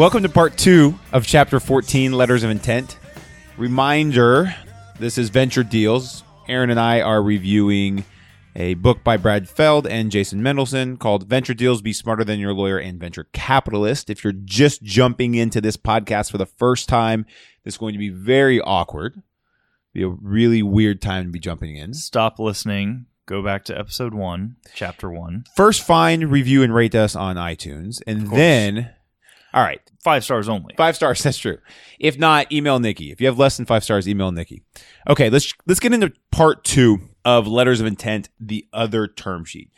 Welcome to part two of chapter 14, Letters of Intent. Reminder this is Venture Deals. Aaron and I are reviewing a book by Brad Feld and Jason Mendelson called Venture Deals Be Smarter Than Your Lawyer and Venture Capitalist. If you're just jumping into this podcast for the first time, this is going to be very awkward. Be a really weird time to be jumping in. Stop listening. Go back to episode one, chapter one. First, find, review, and rate us on iTunes. And then, all right, Five stars only. Five stars, that's true. If not, email Nikki. If you have less than five stars, email Nikki. Okay, let's let's get into part two of letters of intent, the other term sheet.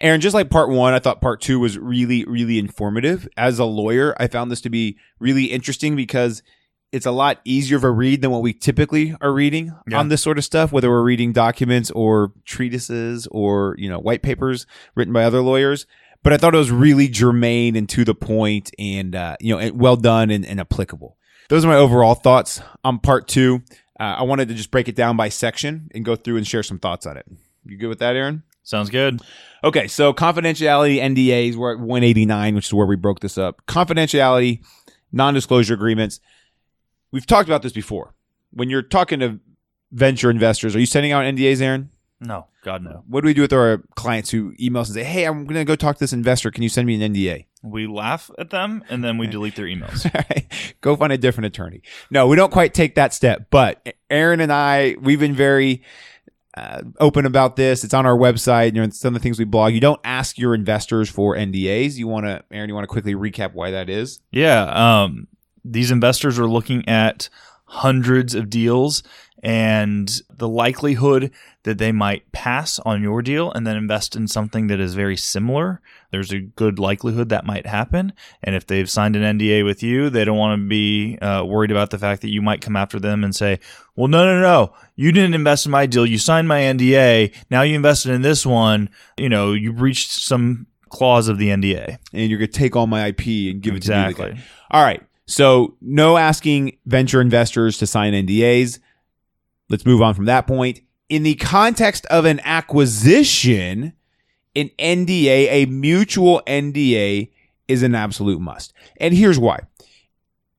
Aaron, just like part one, I thought part two was really, really informative. As a lawyer, I found this to be really interesting because it's a lot easier of a read than what we typically are reading Yeah. on this sort of stuff, whether we're reading documents or treatises or, you know, white papers written by other lawyers. But I thought it was really germane and to the point and, uh, you know, well done and, and applicable. Those are my overall thoughts on part two. Uh, I wanted to just break it down by section and go through and share some thoughts on it. You good with that, Aaron? Sounds good. Okay, so confidentiality NDAs, we're at 189, which is where we broke this up. Confidentiality, non disclosure agreements. We've talked about this before. When you're talking to venture investors, are you sending out NDAs, Aaron? No, God no. What do we do with our clients who email us and say, hey, I'm going to go talk to this investor. Can you send me an NDA? We laugh at them and then we delete their emails. go find a different attorney. No, we don't quite take that step, but Aaron and I, we've been very uh, open about this. It's on our website. You know, some of the things we blog. You don't ask your investors for NDAs. You want to, Aaron, you want to quickly recap why that is? Yeah. Um, these investors are looking at hundreds of deals and the likelihood that they might pass on your deal and then invest in something that is very similar. There's a good likelihood that might happen. And if they've signed an NDA with you, they don't want to be uh, worried about the fact that you might come after them and say, well, no, no, no, you didn't invest in my deal. You signed my NDA. Now you invested in this one. You know, you breached some clause of the NDA. And you're going to take all my IP and give it to me. Exactly. All right. So no asking venture investors to sign NDAs. Let's move on from that point. In the context of an acquisition, an NDA, a mutual NDA, is an absolute must. And here's why.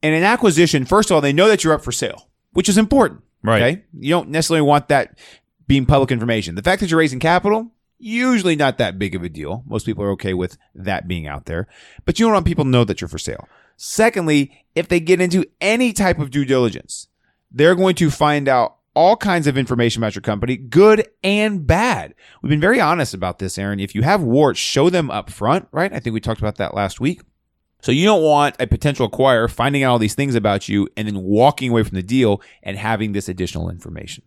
In an acquisition, first of all, they know that you're up for sale, which is important. Right. Okay. You don't necessarily want that being public information. The fact that you're raising capital, usually not that big of a deal. Most people are okay with that being out there, but you don't want people to know that you're for sale. Secondly, if they get into any type of due diligence, they're going to find out all kinds of information about your company, good and bad. We've been very honest about this, Aaron. If you have warts, show them up front, right? I think we talked about that last week. So you don't want a potential acquirer finding out all these things about you and then walking away from the deal and having this additional information.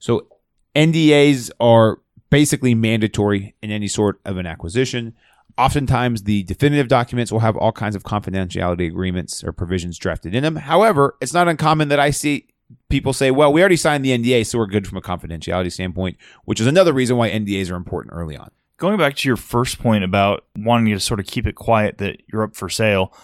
So NDAs are basically mandatory in any sort of an acquisition. Oftentimes, the definitive documents will have all kinds of confidentiality agreements or provisions drafted in them. However, it's not uncommon that I see people say, well, we already signed the NDA, so we're good from a confidentiality standpoint, which is another reason why NDAs are important early on. Going back to your first point about wanting you to sort of keep it quiet that you're up for sale,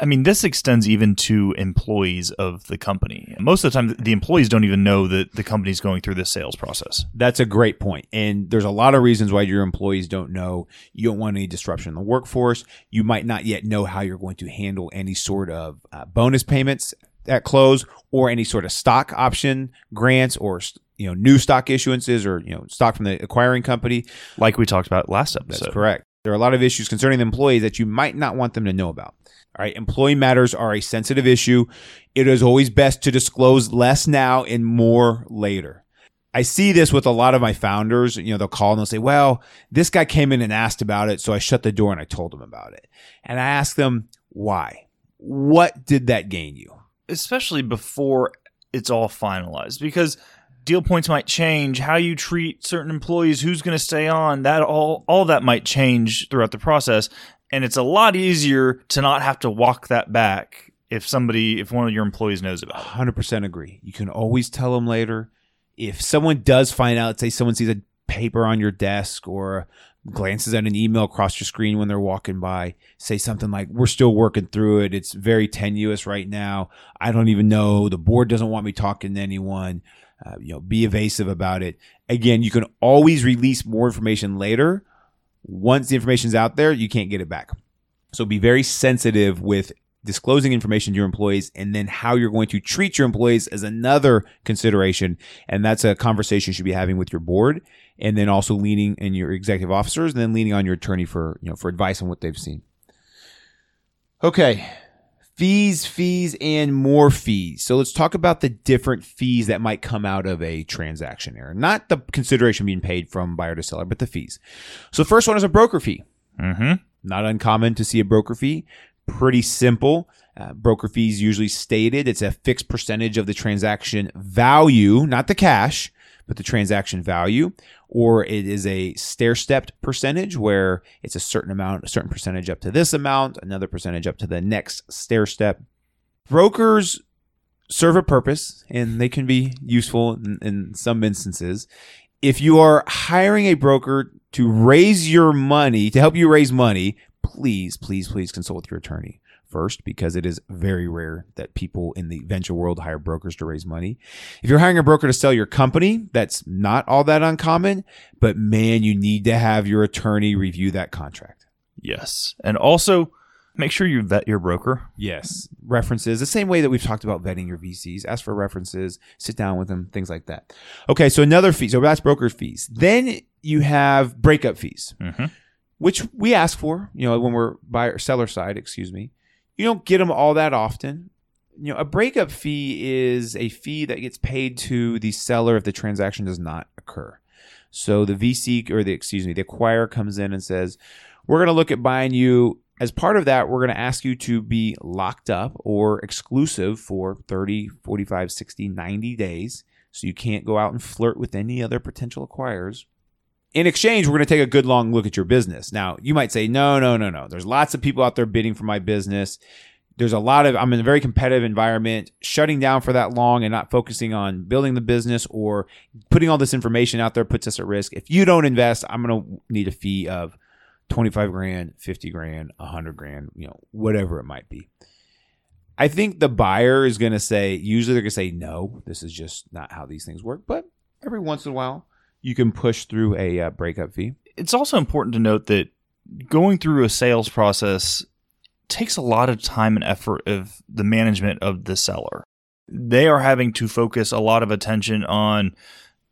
I mean, this extends even to employees of the company. Most of the time, the employees don't even know that the company's going through this sales process. That's a great point. And there's a lot of reasons why your employees don't know. You don't want any disruption in the workforce. You might not yet know how you're going to handle any sort of uh, bonus payments at close or any sort of stock option grants or you know new stock issuances or you know stock from the acquiring company. Like we talked about last That's episode. correct. There are a lot of issues concerning the employees that you might not want them to know about. All right, employee matters are a sensitive issue. It is always best to disclose less now and more later. I see this with a lot of my founders. You know, they'll call and they'll say, well, this guy came in and asked about it. So I shut the door and I told him about it. And I ask them, why? What did that gain you? especially before it's all finalized because deal points might change how you treat certain employees who's going to stay on that all all that might change throughout the process and it's a lot easier to not have to walk that back if somebody if one of your employees knows about it 100% agree. You can always tell them later. If someone does find out, say someone sees a paper on your desk or glances at an email across your screen when they're walking by, say something like, We're still working through it. It's very tenuous right now. I don't even know. The board doesn't want me talking to anyone. Uh, you know, be evasive about it. Again, you can always release more information later. Once the information's out there, you can't get it back. So be very sensitive with disclosing information to your employees and then how you're going to treat your employees as another consideration. And that's a conversation you should be having with your board and then also leaning in your executive officers and then leaning on your attorney for, you know, for advice on what they've seen. Okay. Fees, fees, and more fees. So let's talk about the different fees that might come out of a transaction Aaron. Not the consideration being paid from buyer to seller, but the fees. So the first one is a broker fee. Mm-hmm. Not uncommon to see a broker fee. Pretty simple. Uh, broker fees usually stated it's a fixed percentage of the transaction value, not the cash, but the transaction value, or it is a stair stepped percentage where it's a certain amount, a certain percentage up to this amount, another percentage up to the next stair step. Brokers serve a purpose and they can be useful in, in some instances. If you are hiring a broker to raise your money, to help you raise money, please, please, please consult with your attorney first because it is very rare that people in the venture world hire brokers to raise money. If you're hiring a broker to sell your company, that's not all that uncommon, but man, you need to have your attorney review that contract. Yes. And also make sure you vet your broker. Yes. References, the same way that we've talked about vetting your VCs. Ask for references, sit down with them, things like that. Okay, so another fee. So that's broker fees. Then you have breakup fees, Mm-hmm. which we ask for, you know, when we're buyer seller side, excuse me. You don't get them all that often. You know, a breakup fee is a fee that gets paid to the seller if the transaction does not occur. So the VC or the excuse me, the acquirer comes in and says, "We're going to look at buying you as part of that, we're going to ask you to be locked up or exclusive for 30, 45, 60, 90 days. So you can't go out and flirt with any other potential acquirers. In exchange, we're going to take a good long look at your business. Now, you might say, no, no, no, no. There's lots of people out there bidding for my business. There's a lot of, I'm in a very competitive environment. Shutting down for that long and not focusing on building the business or putting all this information out there puts us at risk. If you don't invest, I'm going to need a fee of 25 grand, 50 grand, 100 grand, you know, whatever it might be. I think the buyer is going to say, usually they're going to say, no, this is just not how these things work. But every once in a while, you can push through a uh, breakup fee. It's also important to note that going through a sales process takes a lot of time and effort of the management of the seller. They are having to focus a lot of attention on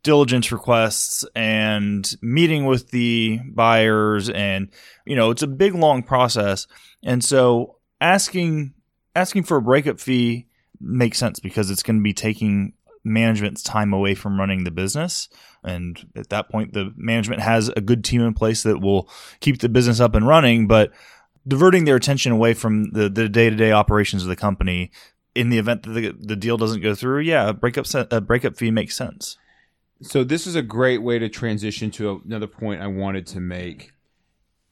diligence requests and meeting with the buyers and you know it's a big long process and so asking asking for a breakup fee makes sense because it's going to be taking management's time away from running the business and at that point the management has a good team in place that will keep the business up and running but diverting their attention away from the, the day-to-day operations of the company in the event that the, the deal doesn't go through yeah a breakup a breakup fee makes sense So this is a great way to transition to another point I wanted to make.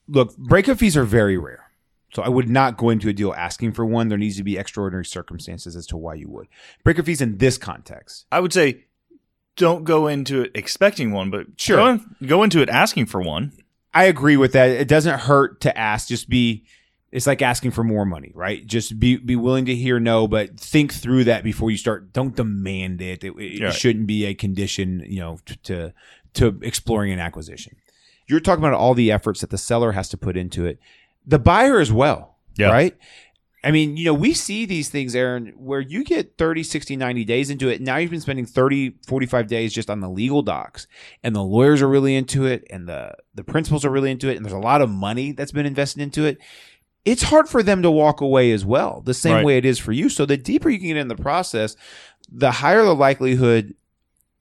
Look, breakup fees are very rare. So I would not go into a deal asking for one. There needs to be extraordinary circumstances as to why you would. Breakup fees in this context. I would say don't go into it expecting one, but Sure. go, in- go into it asking for one. I agree with that. It doesn't hurt to ask. Just be. It's like asking for more money, right? Just be be willing to hear no, but think through that before you start. Don't demand it. It, it Right. shouldn't be a condition, you know, to, to to exploring an acquisition. You're talking about all the efforts that the seller has to put into it. The buyer as well, Yeah. right? I mean, you know, we see these things, Aaron, where you get 30, 60, 90 days into it. Now you've been spending 30, 45 days just on the legal docs and the lawyers are really into it and the, the principals are really into it. And there's a lot of money that's been invested into it. It's hard for them to walk away as well, the same Right. way it is for you. So the deeper you can get in the process, the higher the likelihood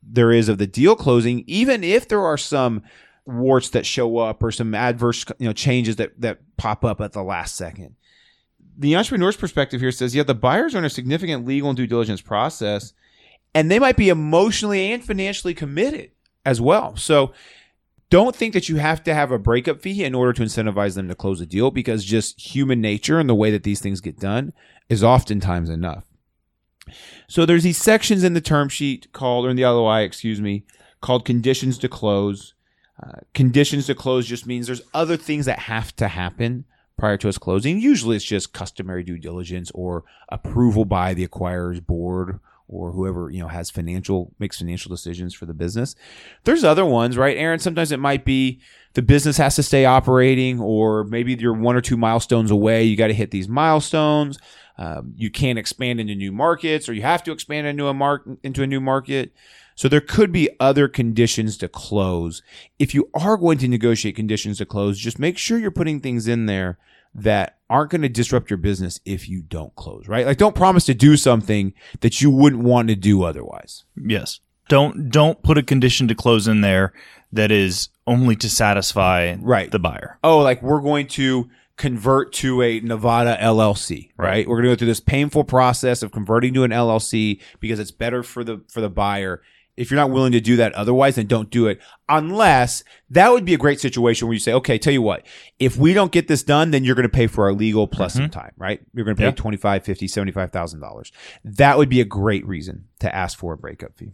there is of the deal closing, even if there are some warts that show up or some adverse you know changes that that pop up at the last second the entrepreneur's perspective here says, yeah, the buyers are in a significant legal and due diligence process, and they might be emotionally and financially committed as well. So don't think that you have to have a breakup fee in order to incentivize them to close a deal because just human nature and the way that these things get done is oftentimes enough. So there's these sections in the term sheet called, or in the LOI, excuse me, called conditions to close. Uh, conditions to close just means there's other things that have to happen prior to us closing. Usually it's just customary due diligence or approval by the acquirer's board or whoever, you know, has financial makes financial decisions for the business. There's other ones, right? Aaron, sometimes it might be the business has to stay operating or maybe you're one or two milestones away, you got to hit these milestones. Um, you can't expand into new markets, or you have to expand into a mark into a new market. So there could be other conditions to close. If you are going to negotiate conditions to close, just make sure you're putting things in there that aren't going to disrupt your business if you don't close, right? Like don't promise to do something that you wouldn't want to do otherwise. Yes. Don't don't put a condition to close in there that is only to satisfy Right. the buyer. oh, like we're going to convert to a Nevada LLC, right? We're going to go through this painful process of converting to an LLC because it's better for the for the buyer. If you're not willing to do that otherwise, then don't do it. Unless that would be a great situation where you say, okay, tell you what, if we don't get this done, then you're going to pay for our legal plus some mm-hmm. time, right? You're going to pay Yeah. twenty five, fifty, seventy-five thousand dollars. That would be a great reason to ask for a breakup fee.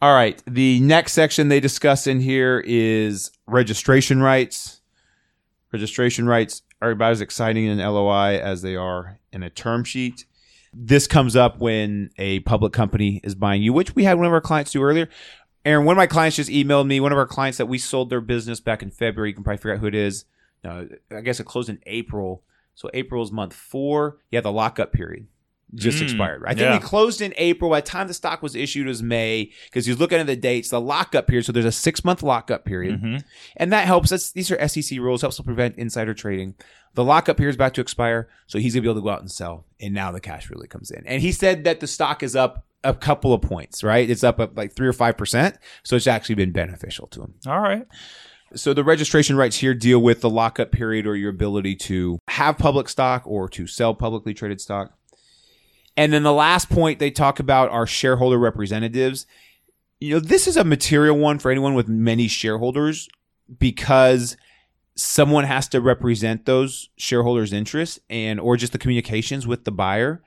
All right. The next section they discuss in here is registration rights. Registration rights are about as exciting in an LOI as they are in a term sheet. This comes up when a public company is buying you, which we had one of our clients do earlier. Aaron, one of my clients just emailed me. One of our clients that we sold their business back in February. You can probably figure out who it is. No, I guess it closed in April. So April is month four. Yeah, the lockup period just Mm, expired. I think yeah. we closed in April. By the time the stock was issued, it was May because he's looking at the dates. The lockup period. So there's a six month lockup period, Mhm. and that helps. That's these are SEC rules. Helps to prevent insider trading. The lockup period is about to expire, so he's gonna be able to go out and sell. And now the cash really comes in. And he said that the stock is up a couple of points. Right, it's up like three or five percent. So it's actually been beneficial to him. All right. So the registration rights here deal with the lockup period or your ability to have public stock or to sell publicly traded stock. And then the last point they talk about are shareholder representatives. You know, this is a material one for anyone with many shareholders because someone has to represent those shareholders' interests and or just the communications with the buyer.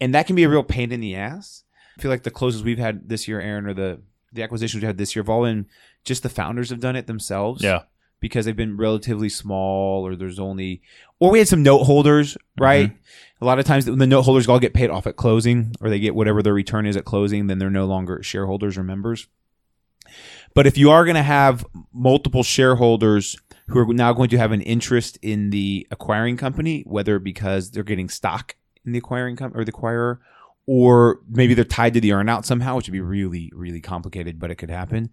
And that can be a real pain in the ass. I feel like the closes we've had this year, Aaron, or the the acquisitions we had this year have all been just the founders have done it themselves Yeah. because they've been relatively small or there's only or we had some note holders mm-hmm. right a lot of times the note holders all get paid off at closing or they get whatever their return is at closing then they're no longer shareholders or members but if you are going to have multiple shareholders who are now going to have an interest in the acquiring company whether because they're getting stock in the acquiring company or the acquirer or maybe they're tied to the earnout somehow which would be really really complicated but it could happen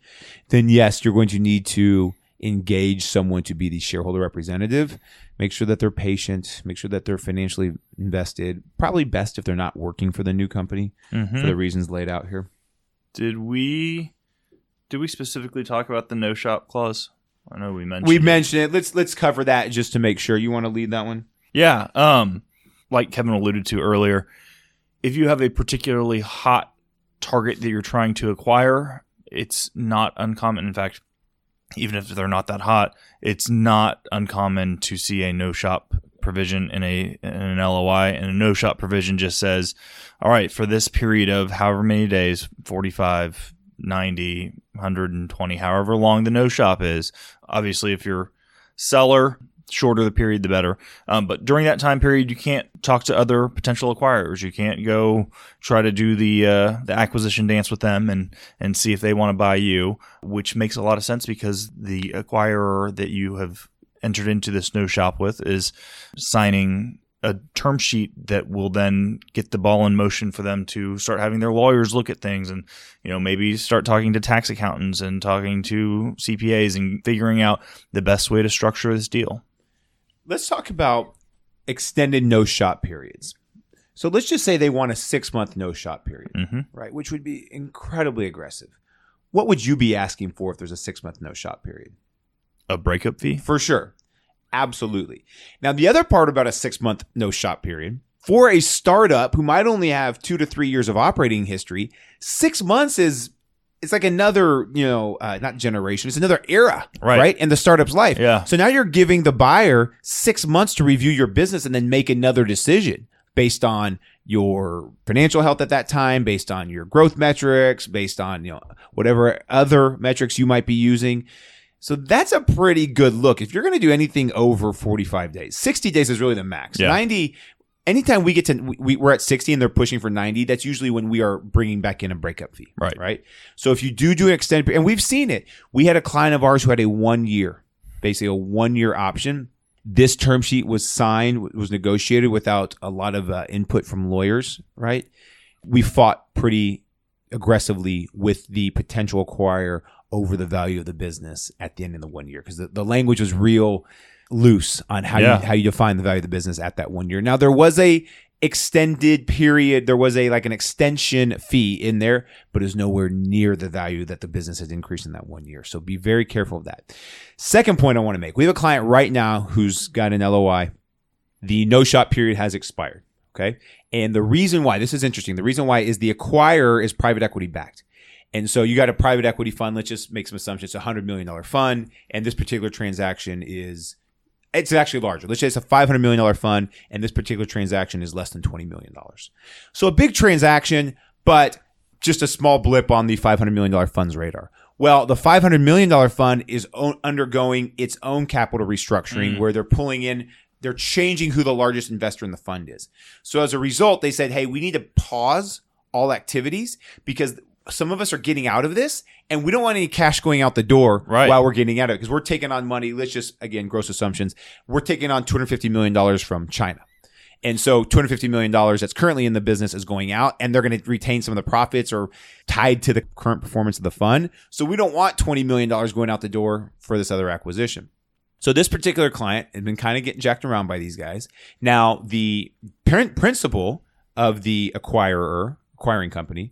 then yes you're going to need to engage someone to be the shareholder representative. Make sure that they're patient. Make sure that they're financially invested. Probably best if they're not working for the new company Mhm. for the reasons laid out here. Did we did we specifically talk about the no shop clause? I know we mentioned We it. mentioned it. Let's let's cover that just to make sure. You want to lead that one? Yeah. Um, like Kevin alluded to earlier, if you have a particularly hot target that you're trying to acquire, it's not uncommon. In fact, even if they're not that hot, it's not uncommon to see a no shop provision in a in an LOI and a no shop provision just says, all right, for this period of however many days, 45, 90, 120, however long the no shop is. Obviously, if you're seller, shorter the period, the better. Um, but during that time period, you can't talk to other potential acquirers. You can't go try to do the uh, the acquisition dance with them and and see if they want to buy you, which makes a lot of sense because the acquirer that you have entered into this no shop with is signing a term sheet that will then get the ball in motion for them to start having their lawyers look at things and you know maybe start talking to tax accountants and talking to CPAs and figuring out the best way to structure this deal. Let's talk about extended no shop periods. So let's just say they want a six month no shop period, hmm right? Which would be incredibly aggressive. What would you be asking for if there's a six month no shop period? A breakup fee. For sure. Absolutely. Now, the other part about a six month no shop period for a startup who might only have two to three years of operating history, six months is it's like another, you know, uh, not generation, it's another era, Right. right? In the startup's life. Yeah. So now you're giving the buyer six months to review your business and then make another decision based on your financial health at that time, based on your growth metrics, based on, you know, whatever other metrics you might be using. So that's a pretty good look. If you're going to do anything over 45 days, 60 days is really the max. Yeah. 90, anytime we get to, we, we're at 60 and they're pushing for 90, that's usually when we are bringing back in a breakup fee. Right. Right. So if you do do an extended, and we've seen it, we had a client of ours who had a one year, basically a one year option. this term sheet was signed, was negotiated without a lot of uh, input from lawyers, right? We fought pretty aggressively with the potential acquirer over the value of the business at the end of the one year because the, the language was real loose on how Yeah. you how you define the value of the business at that one year. Now there was a extended period, there was a like an extension fee in there, but is nowhere near the value that the business has increased in that one year. So be very careful of that. Second point I want to make: we have a client right now who's got an LOI. The no shop period has expired. Okay, and the reason why this is interesting, the reason why is the acquirer is private equity backed. And so you got a private equity fund. Let's just make some assumptions. It's a hundred million dollar fund, and this particular transaction is it's actually larger. Let's say it's a five hundred million dollar fund, and this particular transaction is less than twenty million dollars. So a big transaction, but just a small blip on the five hundred million dollar fund's radar. Well, the five hundred million dollar fund is undergoing its own capital restructuring, mm. where they're pulling in. They're changing who the largest investor in the fund is. So as a result, they said, "Hey, we need to pause all activities because some of us are getting out of this and we don't want any cash going out the door Right. while we're getting out of it because we're taking on money. Let's just, again, gross assumptions. We're taking on $250 million from China. And so $250 million that's currently in the business is going out and they're going to retain some of the profits or tied to the current performance of the fund. So we don't want $20 million going out the door for this other acquisition. So this particular client had been kind of getting jacked around by these guys. Now the parent principal of the acquirer, acquiring company,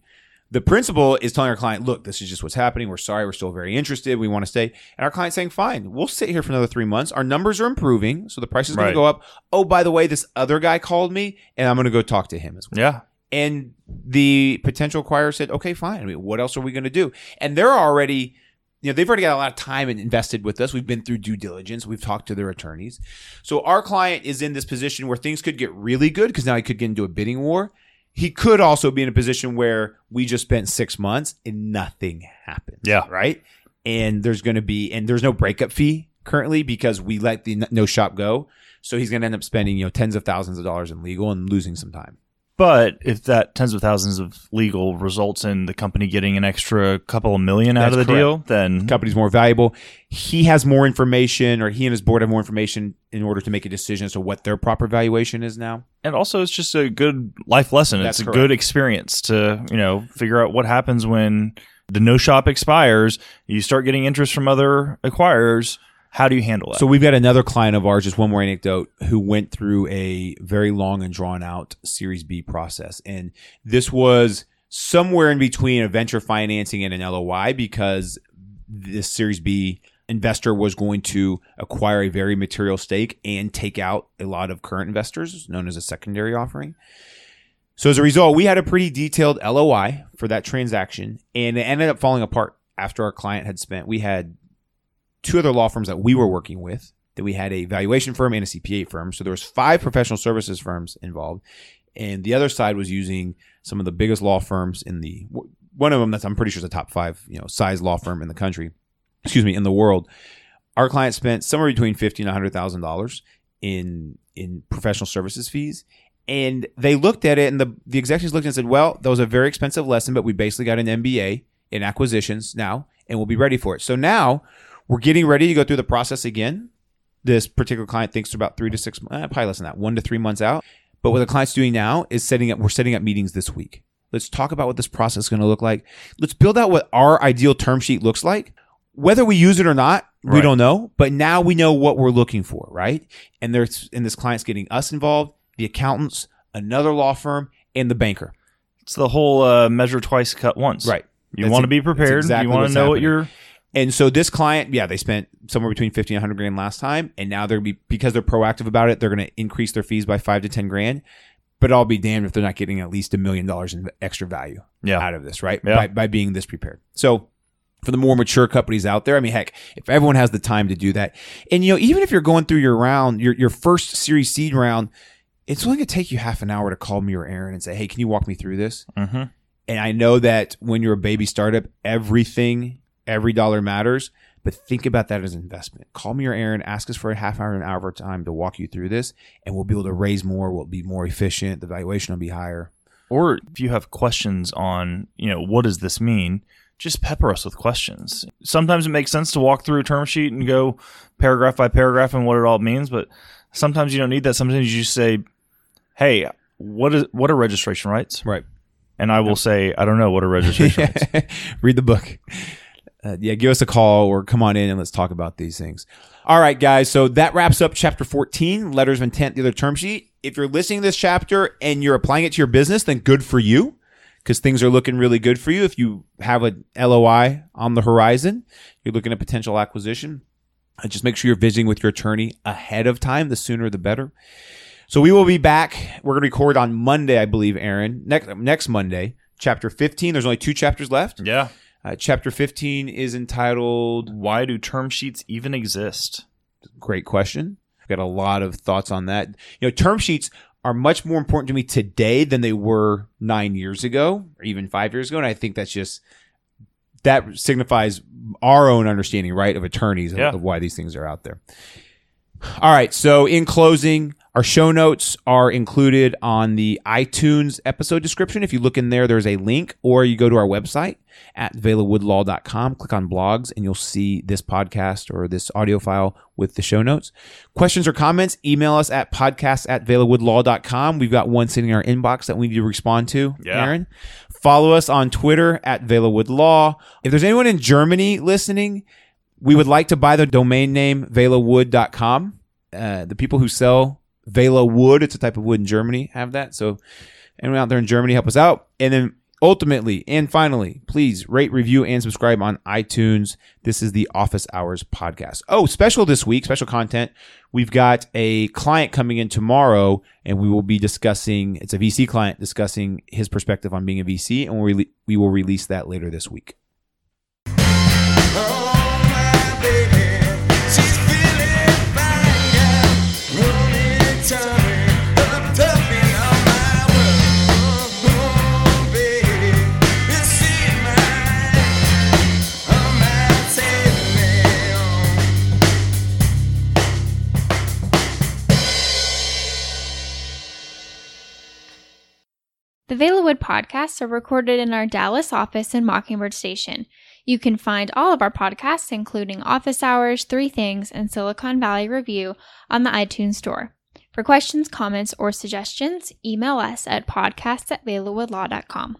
the principal is telling our client, look, this is just what's happening. We're sorry. We're still very interested. We want to stay. And our client's saying, fine, we'll sit here for another three months. Our numbers are improving. So the price is going Right. to go up. Oh, by the way, this other guy called me and I'm going to go talk to him as well. Yeah. And the potential acquirer said, okay, fine. I mean, what else are we going to do? And they're already, you know, they've already got a lot of time and invested with us. We've been through due diligence. We've talked to their attorneys. So our client is in this position where things could get really good because now he could get into a bidding war. He could also be in a position where we just spent six months and nothing happened. Yeah. Right. And there's going to be, and there's no breakup fee currently because we let the no shop go. So he's going to end up spending, you know, tens of thousands of dollars in legal and losing some time. But if that tens of thousands of legal results in the company getting an extra couple of million out That's of the correct. deal, then the company's more valuable. He has more information, or he and his board have more information in order to make a decision as to what their proper valuation is now. and also it's just a good life lesson. That's it's a good experience to, you know, figure out what happens when the no shop expires, you start getting interest from other acquirers. How do you handle that? So we've got another client of ours, just one more anecdote, who went through a very long and drawn out Series B process. And this was somewhere in between a venture financing and an LOI because this Series B investor was going to acquire a very material stake and take out a lot of current investors, known as a secondary offering. So as a result, we had a pretty detailed LOI for that transaction, and it ended up falling apart after our client had spent. We had two other law firms that we were working with. That we had a valuation firm and a CPA firm. So there was five professional services firms involved, and the other side was using some of the biggest law firms in the one of them that's I'm pretty sure is a top five you know size law firm in the country. Excuse me, in the world. Our client spent somewhere between fifty and hundred thousand dollars in in professional services fees. And they looked at it, and the, the executives looked and said, Well, that was a very expensive lesson, but we basically got an MBA in acquisitions now, and we'll be ready for it. So now we're getting ready to go through the process again. This particular client thinks about three to six, eh, probably less than that, one to three months out. But what the client's doing now is setting up, we're setting up meetings this week. Let's talk about what this process is going to look like. Let's build out what our ideal term sheet looks like. Whether we use it or not, we Right. don't know. But now we know what we're looking for, right? And there's and this client's getting us involved, the accountants, another law firm, and the banker. it's the whole uh, measure twice, cut once. Right. You want to be prepared. exactly you want to know what happening. you're. And so this client, yeah, they spent somewhere between 50 and 100 grand last time. And now they're going to be, because they're proactive about it, they're going to increase their fees by five to 10 grand. But I'll be damned if they're not getting at least a million dollars in extra value Yeah. out of this, right? Yeah. By, by being this prepared. So for the more mature companies out there, I mean, heck, if everyone has the time to do that, and you know, even if you're going through your round, your, your first series seed round, it's only going to take you half an hour to call me or Aaron and say, Hey, can you walk me through this? hmm And I know that when you're a baby startup, everything, every dollar matters. But think about that as an investment. Call me or Aaron, ask us for a half hour, an hour of our time to walk you through this, and we'll be able to raise more. We'll be more efficient. The valuation will be higher. Or if you have questions on, you know, what does this mean? just pepper us with questions. Sometimes it makes sense to walk through a term sheet and go paragraph by paragraph and what it all means, but sometimes you don't need that. Sometimes you just say, "Hey, what is what are registration rights?" Right. And I will say, "I don't know what are registration rights." Read the book. Uh, yeah, give us a call or come on in and let's talk about these things. All right, guys. So that wraps up chapter 14, letters of intent, the other term sheet. If you're listening to this chapter and you're applying it to your business, then good for you because things are looking really good for you. If you have a LOI on the horizon, you're looking at potential acquisition. Uh, just make sure you're visiting with your attorney ahead of time. The sooner, the better. So we will be back. We're going to record on Monday, I believe, Aaron. Next next Monday, chapter 15. There's only two chapters left. yeah. Uh, chapter 15 is entitled Why do term sheets even exist? Great question. I've got a lot of thoughts on that. You know, term sheets are much more important to me today than they were nine years ago or even five years ago. And I think that's just that signifies our own understanding, right, of attorneys of- of why these things are out there. All right. So in closing, our show notes are included on the iTunes episode description. If you look in there, there's a link, or you go to our website at velawoodlaw.com, click on blogs, and you'll see this podcast or this audio file with the show notes. Questions or comments, email us at podcast at velawoodlaw.com. We've got one sitting in our inbox that we need to respond to, Yeah. Aaron. Follow us on Twitter at velawoodlaw. If there's anyone in Germany listening, we would like to buy the domain name velawood.com. Uh, the people who sell Vela wood, it's a type of wood in Germany, have that. So anyone out there in Germany, help us out. And then ultimately and finally, please rate, review, and subscribe on iTunes. This is the Office Hours podcast. Oh, special this week, special content. We've got a client coming in tomorrow, and we will be discussing. It's a VC client discussing his perspective on being a VC, and we we will release that later this week. The Velawood podcasts are recorded in our Dallas office in Mockingbird Station. You can find all of our podcasts, including Office Hours, Three Things, and Silicon Valley Review, on the iTunes Store. For questions, comments, or suggestions, email us at podcasts at velawoodlaw.com.